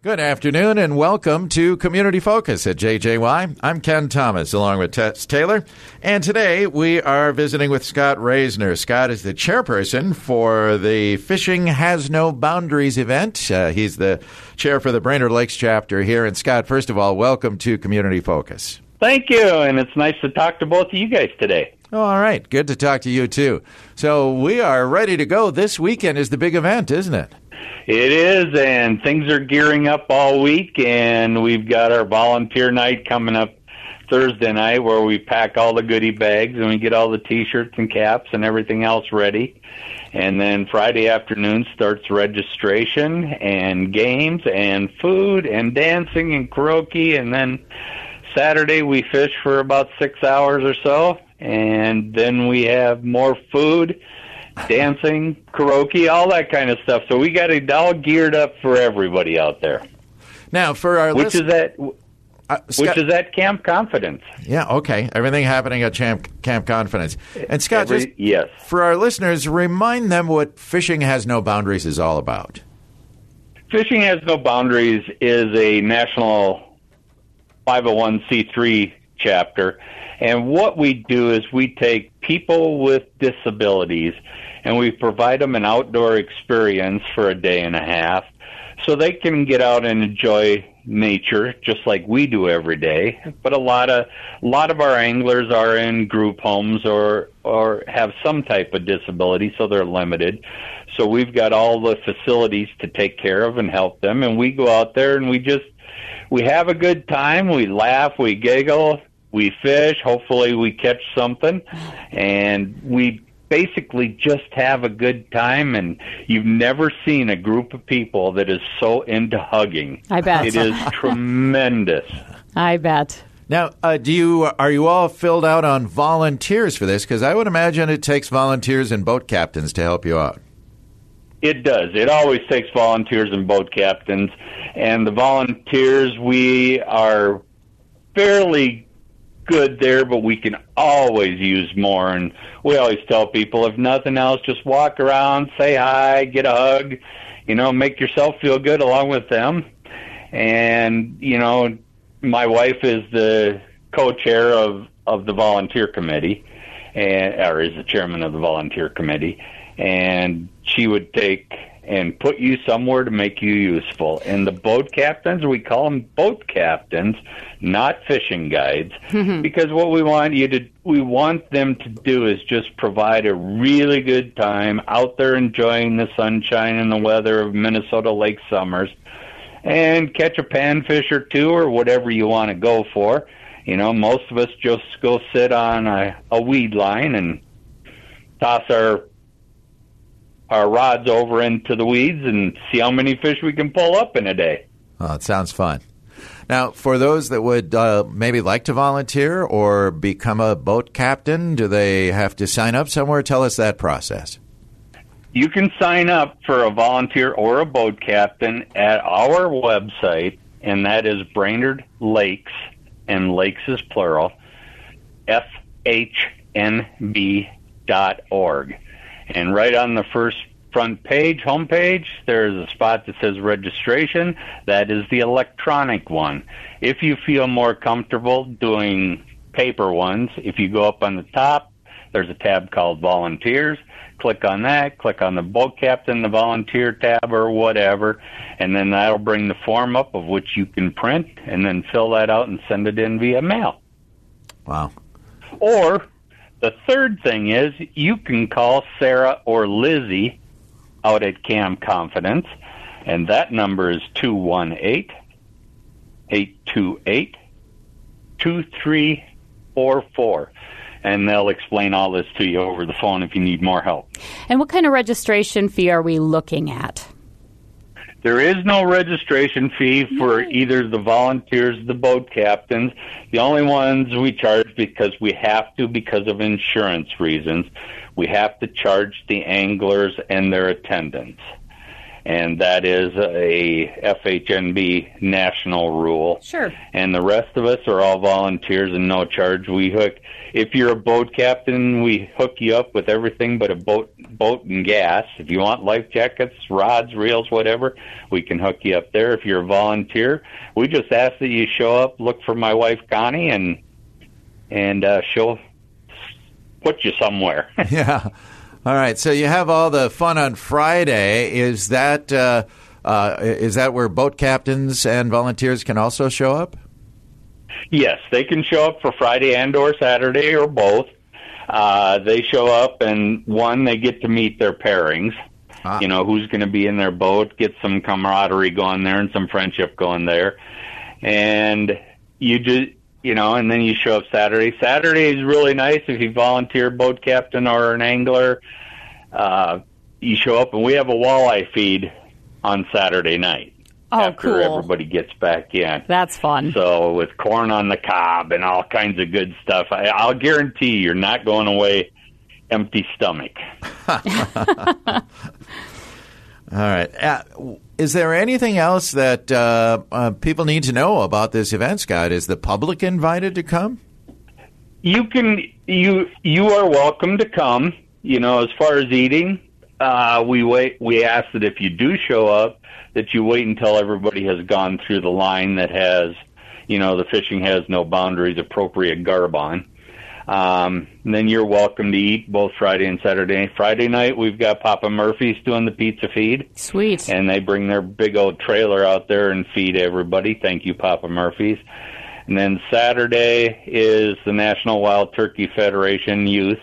Good afternoon and welcome to Community Focus at JJY. I'm Ken Thomas along with Tess Taylor. And today we are visiting with Scott Raisner. Scott is the chairperson for the Fishing Has No Boundaries event. Uh, he's the chair for the Brainerd Lakes chapter here. And Scott, first of all, welcome to Community Focus. Thank you. And it's nice to talk to both of you guys today. Oh, all right. Good to talk to you too. So we are ready to go. This weekend is the big event, isn't it? It is, and things are gearing up all week, and we've got our volunteer night coming up Thursday night where we pack all the goodie bags and we get all the t-shirts and caps and everything else ready. And then Friday afternoon starts registration and games and food and dancing and karaoke and then Saturday we fish for about 6 hours or so and then we have more food dancing, karaoke, all that kind of stuff. So we got it all geared up for everybody out there. Now, for our which list- is at uh, which is at Camp Confidence. Yeah, okay. Everything happening at Camp, Camp Confidence. And Scott, Every- just yes. for our listeners, remind them what Fishing Has No Boundaries is all about. Fishing Has No Boundaries is a national 501c3 chapter. And what we do is we take people with disabilities and we provide them an outdoor experience for a day and a half so they can get out and enjoy nature just like we do every day. But a lot of a lot of our anglers are in group homes or or have some type of disability so they're limited. So we've got all the facilities to take care of and help them and we go out there and we just we have a good time, we laugh, we giggle, we fish, hopefully we catch something and we basically just have a good time and you've never seen a group of people that is so into hugging. I bet. It is tremendous. I bet. Now, uh, do you are you all filled out on volunteers for this? Because I would imagine it takes volunteers and boat captains to help you out. It does. It always takes volunteers and boat captains. And the volunteers, we are fairly good there, but we can always use more. And we always tell people, if nothing else, just walk around, say hi, get a hug, you know, make yourself feel good along with them. And, you know, my wife is the co-chair of, of the volunteer committee and, or is the chairman of the volunteer committee. And she would take and put you somewhere to make you useful. And the boat captains, we call them boat captains, not fishing guides, mm-hmm. because what we want you to, we want them to do is just provide a really good time out there enjoying the sunshine and the weather of Minnesota lake summers and catch a panfish or two or whatever you want to go for. You know, most of us just go sit on a, a weed line and toss our our rods over into the weeds and see how many fish we can pull up in a day. Oh, it sounds fun. Now, for those that would uh, maybe like to volunteer or become a boat captain, do they have to sign up somewhere? Tell us that process. You can sign up for a volunteer or a boat captain at our website, and that is Brainerd Lakes, and Lakes is plural, fhnb.org. And right on the first front page, home page, there's a spot that says registration. That is the electronic one. If you feel more comfortable doing paper ones, if you go up on the top, there's a tab called volunteers. Click on that, click on the boat captain, the volunteer tab or whatever, and then that'll bring the form up of which you can print and then fill that out and send it in via mail. Wow. Or the third thing is you can call Sarah or Lizzie out at Camp Confidence, and that number is 218 828 2344. And they'll explain all this to you over the phone if you need more help. And what kind of registration fee are we looking at? There is no registration fee for either the volunteers the boat captains. The only ones we charge because we have to because of insurance reasons. We have to charge the anglers and their attendants. And that is a FHNB national rule. Sure. And the rest of us are all volunteers and no charge. We hook if you're a boat captain, we hook you up with everything but a boat boat and gas. If you want life jackets, rods, reels, whatever, we can hook you up there. If you're a volunteer, we just ask that you show up, look for my wife Connie and and uh she'll put you somewhere. yeah. All right. So you have all the fun on Friday. Is that uh, uh, is that where boat captains and volunteers can also show up? Yes, they can show up for Friday and or Saturday or both. Uh, they show up and one, they get to meet their pairings. Ah. You know who's going to be in their boat, get some camaraderie going there and some friendship going there, and you just you know, and then you show up Saturday. Saturday is really nice if you volunteer boat captain or an angler. Uh, you show up and we have a walleye feed on Saturday night Oh, after cool. everybody gets back in. That's fun. So with corn on the cob and all kinds of good stuff, I, I'll guarantee you're not going away empty stomach. All right. Uh, is there anything else that uh, uh, people need to know about this event, Scott? Is the public invited to come? You can you you are welcome to come. You know, as far as eating, uh, we wait. We ask that if you do show up, that you wait until everybody has gone through the line that has, you know, the fishing has no boundaries, appropriate garb on. Um, and then you're welcome to eat both Friday and Saturday. Friday night we've got Papa Murphy's doing the pizza feed. Sweet. and they bring their big old trailer out there and feed everybody. Thank you, Papa Murphy's. And then Saturday is the National Wild Turkey Federation Youth.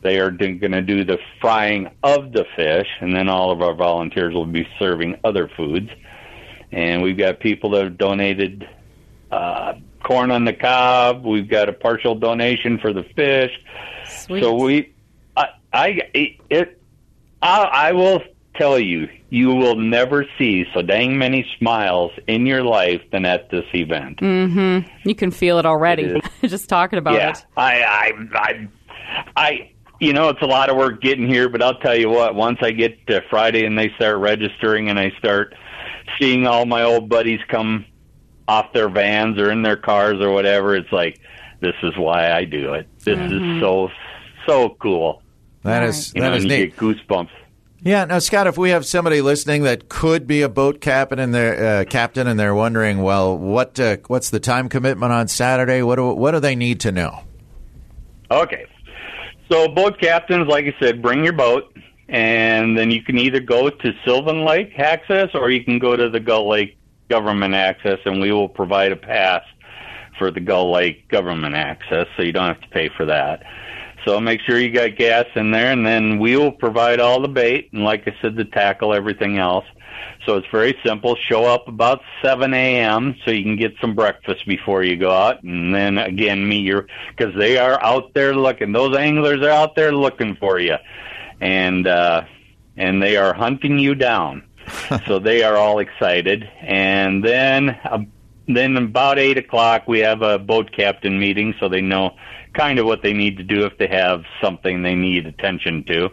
They are going to do the frying of the fish, and then all of our volunteers will be serving other foods. And we've got people that have donated uh, corn on the cob. We've got a partial donation for the fish. Sweet. So we, I, I, it, I, I will tell you, you will never see so dang many smiles in your life than at this event. Mm-hmm. you can feel it already. It Just talking about yeah, it. I, I, I, I, you know, it's a lot of work getting here, but I'll tell you what. Once I get to Friday and they start registering, and I start seeing all my old buddies come off their vans or in their cars or whatever, it's like this is why I do it. This is so so cool. That All is You that know, is and you neat. get goosebumps. Yeah. Now, Scott, if we have somebody listening that could be a boat captain and they're uh, captain and they're wondering, well, what uh, what's the time commitment on Saturday? What do what do they need to know? Okay. So boat captains, like I said, bring your boat, and then you can either go to Sylvan Lake access or you can go to the Gull Lake government access, and we will provide a pass for the Gull Lake government access, so you don't have to pay for that. So make sure you got gas in there, and then we will provide all the bait, and like I said, the tackle, everything else. So it's very simple. Show up about 7 a.m. so you can get some breakfast before you go out, and then again meet your because they are out there looking. Those anglers are out there looking for you, and uh, and they are hunting you down. so they are all excited, and then uh, then about eight o'clock we have a boat captain meeting, so they know kind of what they need to do if they have something they need attention to.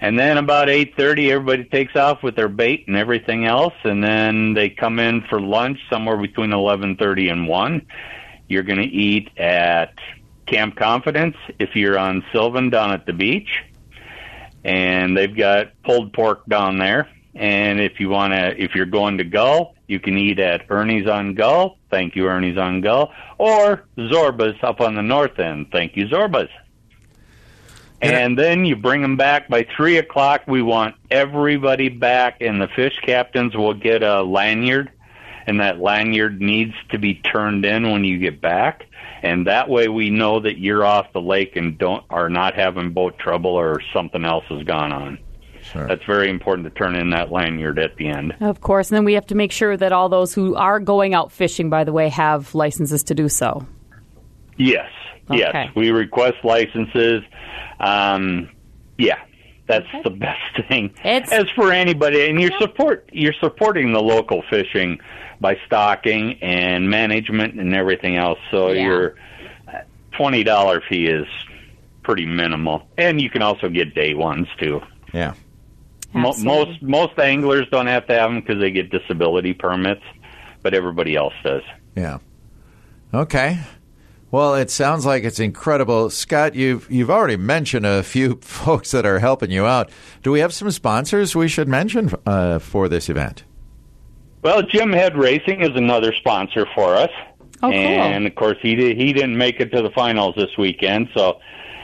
And then about 8:30 everybody takes off with their bait and everything else and then they come in for lunch somewhere between 11:30 and 1. You're going to eat at Camp Confidence if you're on Sylvan down at the beach. And they've got pulled pork down there. And if you want to if you're going to Gull, you can eat at Ernie's on Gull. Thank you Ernie's on Gull or Zorba's up on the north end. Thank you Zorba's. And then you bring them back by three o'clock. We want everybody back, and the fish captains will get a lanyard, and that lanyard needs to be turned in when you get back. And that way, we know that you're off the lake and don't are not having boat trouble or something else has gone on. Sure. That's very important to turn in that lanyard at the end. Of course. And then we have to make sure that all those who are going out fishing, by the way, have licenses to do so. Yes, Okay. yes, we request licenses. Um, yeah, that's the best thing. It's- As for anybody, and you're support you're supporting the local fishing by stocking and management and everything else. So Yeah. your twenty dollar fee is pretty minimal, and you can also get day ones too. Yeah. Mo- Absolutely. most most anglers don't have to have them because they get disability permits, but everybody else does. Yeah. Okay. Well, it sounds like it's incredible, Scott. You've you've already mentioned a few folks that are helping you out. Do we have some sponsors we should mention uh, for this event? Well, Jim Head Racing is another sponsor for us. Oh, cool. And of course, he did, he didn't make it to the finals this weekend. So,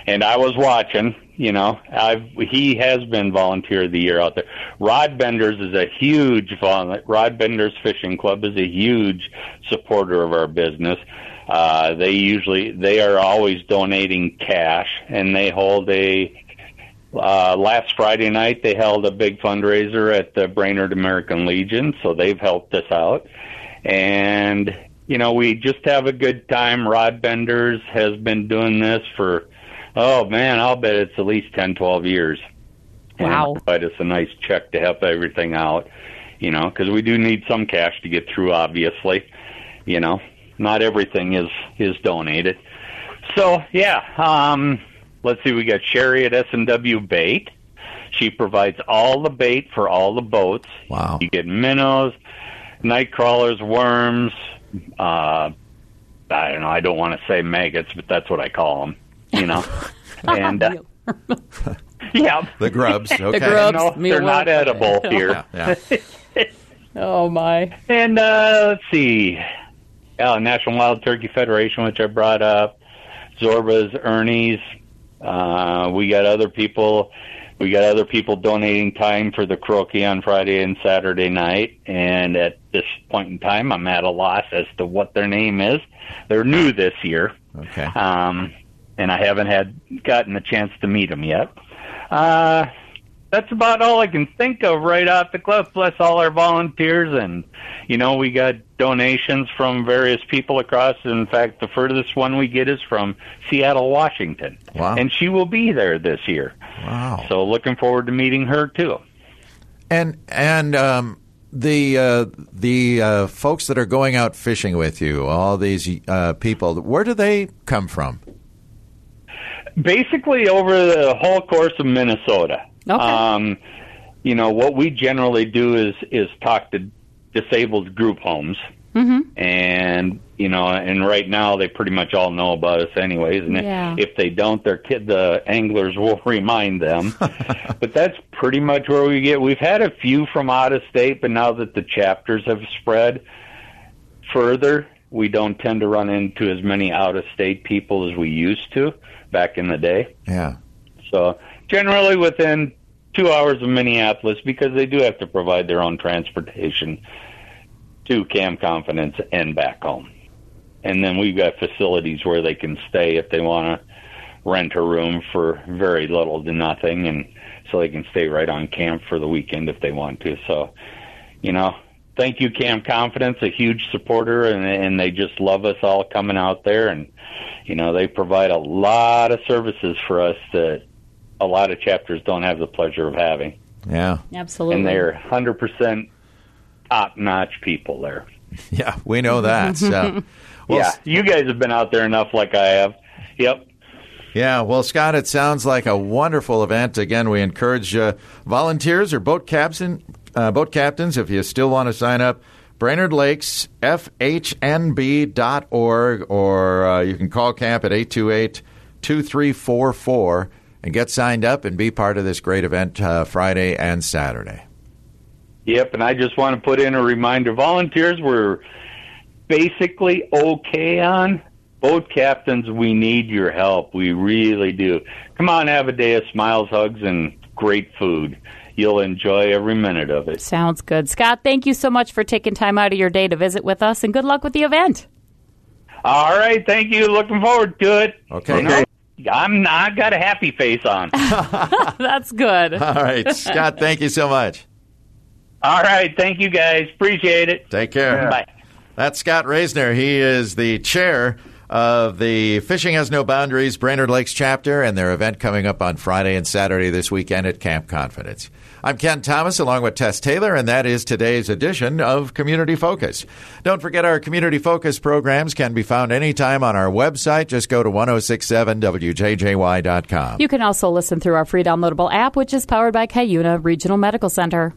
and I was watching. You know, I've he has been volunteer of the year out there. Rod Benders is a huge vol- Rod Benders Fishing Club is a huge supporter of our business. Uh, they usually they are always donating cash, and they hold a uh, last Friday night, they held a big fundraiser at the Brainerd American Legion, so they've helped us out. And, you know, we just have a good time. Rod Benders has been doing this for, oh man, I'll bet it's at least ten, twelve years. Wow. And provide us a nice check to help everything out, you know, because we do need some cash to get through, obviously. You know, not everything is, is donated. So, yeah, um, let's see, we got Sherry at S&W Bait. She provides all the bait for all the boats. Wow. You get minnows, night crawlers, worms, uh, I don't know, I don't want to say maggots, but that's what I call them, you know. and, uh, yeah. The grubs. Okay. grubs. No, they're will. not edible here. Yeah. yeah. Oh my. And uh, let's see, uh, National Wild Turkey Federation, which I brought up, Zorba's, Ernie's. Uh, we got other people. We got other people donating time for the croquet on Friday and Saturday night. And at this point in time, I'm at a loss as to what their name is. They're new this year, Okay. um, and I haven't had gotten a chance to meet them yet. Uh, that's about all I can think of right off the cuff. Plus all our volunteers, and you know we got donations from various people across. In fact, the furthest one we get is from Seattle, Washington, Wow. and she will be there this year. Wow. So looking forward to meeting her too. And and um, the uh, the uh, folks that are going out fishing with you, all these uh, people, where do they come from? Basically over the whole course of Minnesota. Okay. Um, you know what we generally do is is talk to disabled group homes, Mm-hmm. and you know, and right now they pretty much all know about us anyways. And Yeah. if they don't, their kid, the anglers will remind them. but that's pretty much where we get. We've had a few from out of state, but now that the chapters have spread further, we don't tend to run into as many out of state people as we used to back in the day. Yeah. So generally within two hours of Minneapolis, because they do have to provide their own transportation to Camp Confidence and back home. And then we've got facilities where they can stay if they want to rent a room for very little to nothing, and so they can stay right on camp for the weekend if they want to. So, you know, thank you, Camp Confidence, a huge supporter, and and they just love us all coming out there, and you know they provide a lot of services for us that a lot of chapters don't have the pleasure of having, Yeah. Absolutely. and they're hundred percent top notch people there. Yeah. We know that. So. Well, yeah, you guys have been out there enough, like I have. Yep. Yeah, well, Scott, it sounds like a wonderful event. Again, we encourage uh, volunteers or boat captain, uh, boat captains, if you still want to sign up, Brainerd Lakes, FHNB.org, or uh, you can call camp at 828 2344 and get signed up and be part of this great event uh, Friday and Saturday. Yep, and I just want to put in a reminder volunteers we're basically okay on. Boat captains, we need your help. We really do. Come on, have a day of smiles, hugs, and great food. You'll enjoy every minute of it. Sounds good. Scott, thank you so much for taking time out of your day to visit with us, and good luck with the event. All right, thank you. Looking forward to it. Okay. You know, I'm I got a happy face on. That's good. All right, Scott, thank you so much. All right, thank you guys. Appreciate it. Take care. Bye. That's Scott Reisner. He is the chair of the Fishing Has No Boundaries Brainerd Lakes chapter and their event coming up on Friday and Saturday this weekend at Camp Confidence. I'm Ken Thomas along with Tess Taylor, and that is today's edition of Community Focus. Don't forget our Community Focus programs can be found anytime on our website. Just go to 1067wjjy.com. You can also listen through our free downloadable app, which is powered by Cuyuna Regional Medical Center.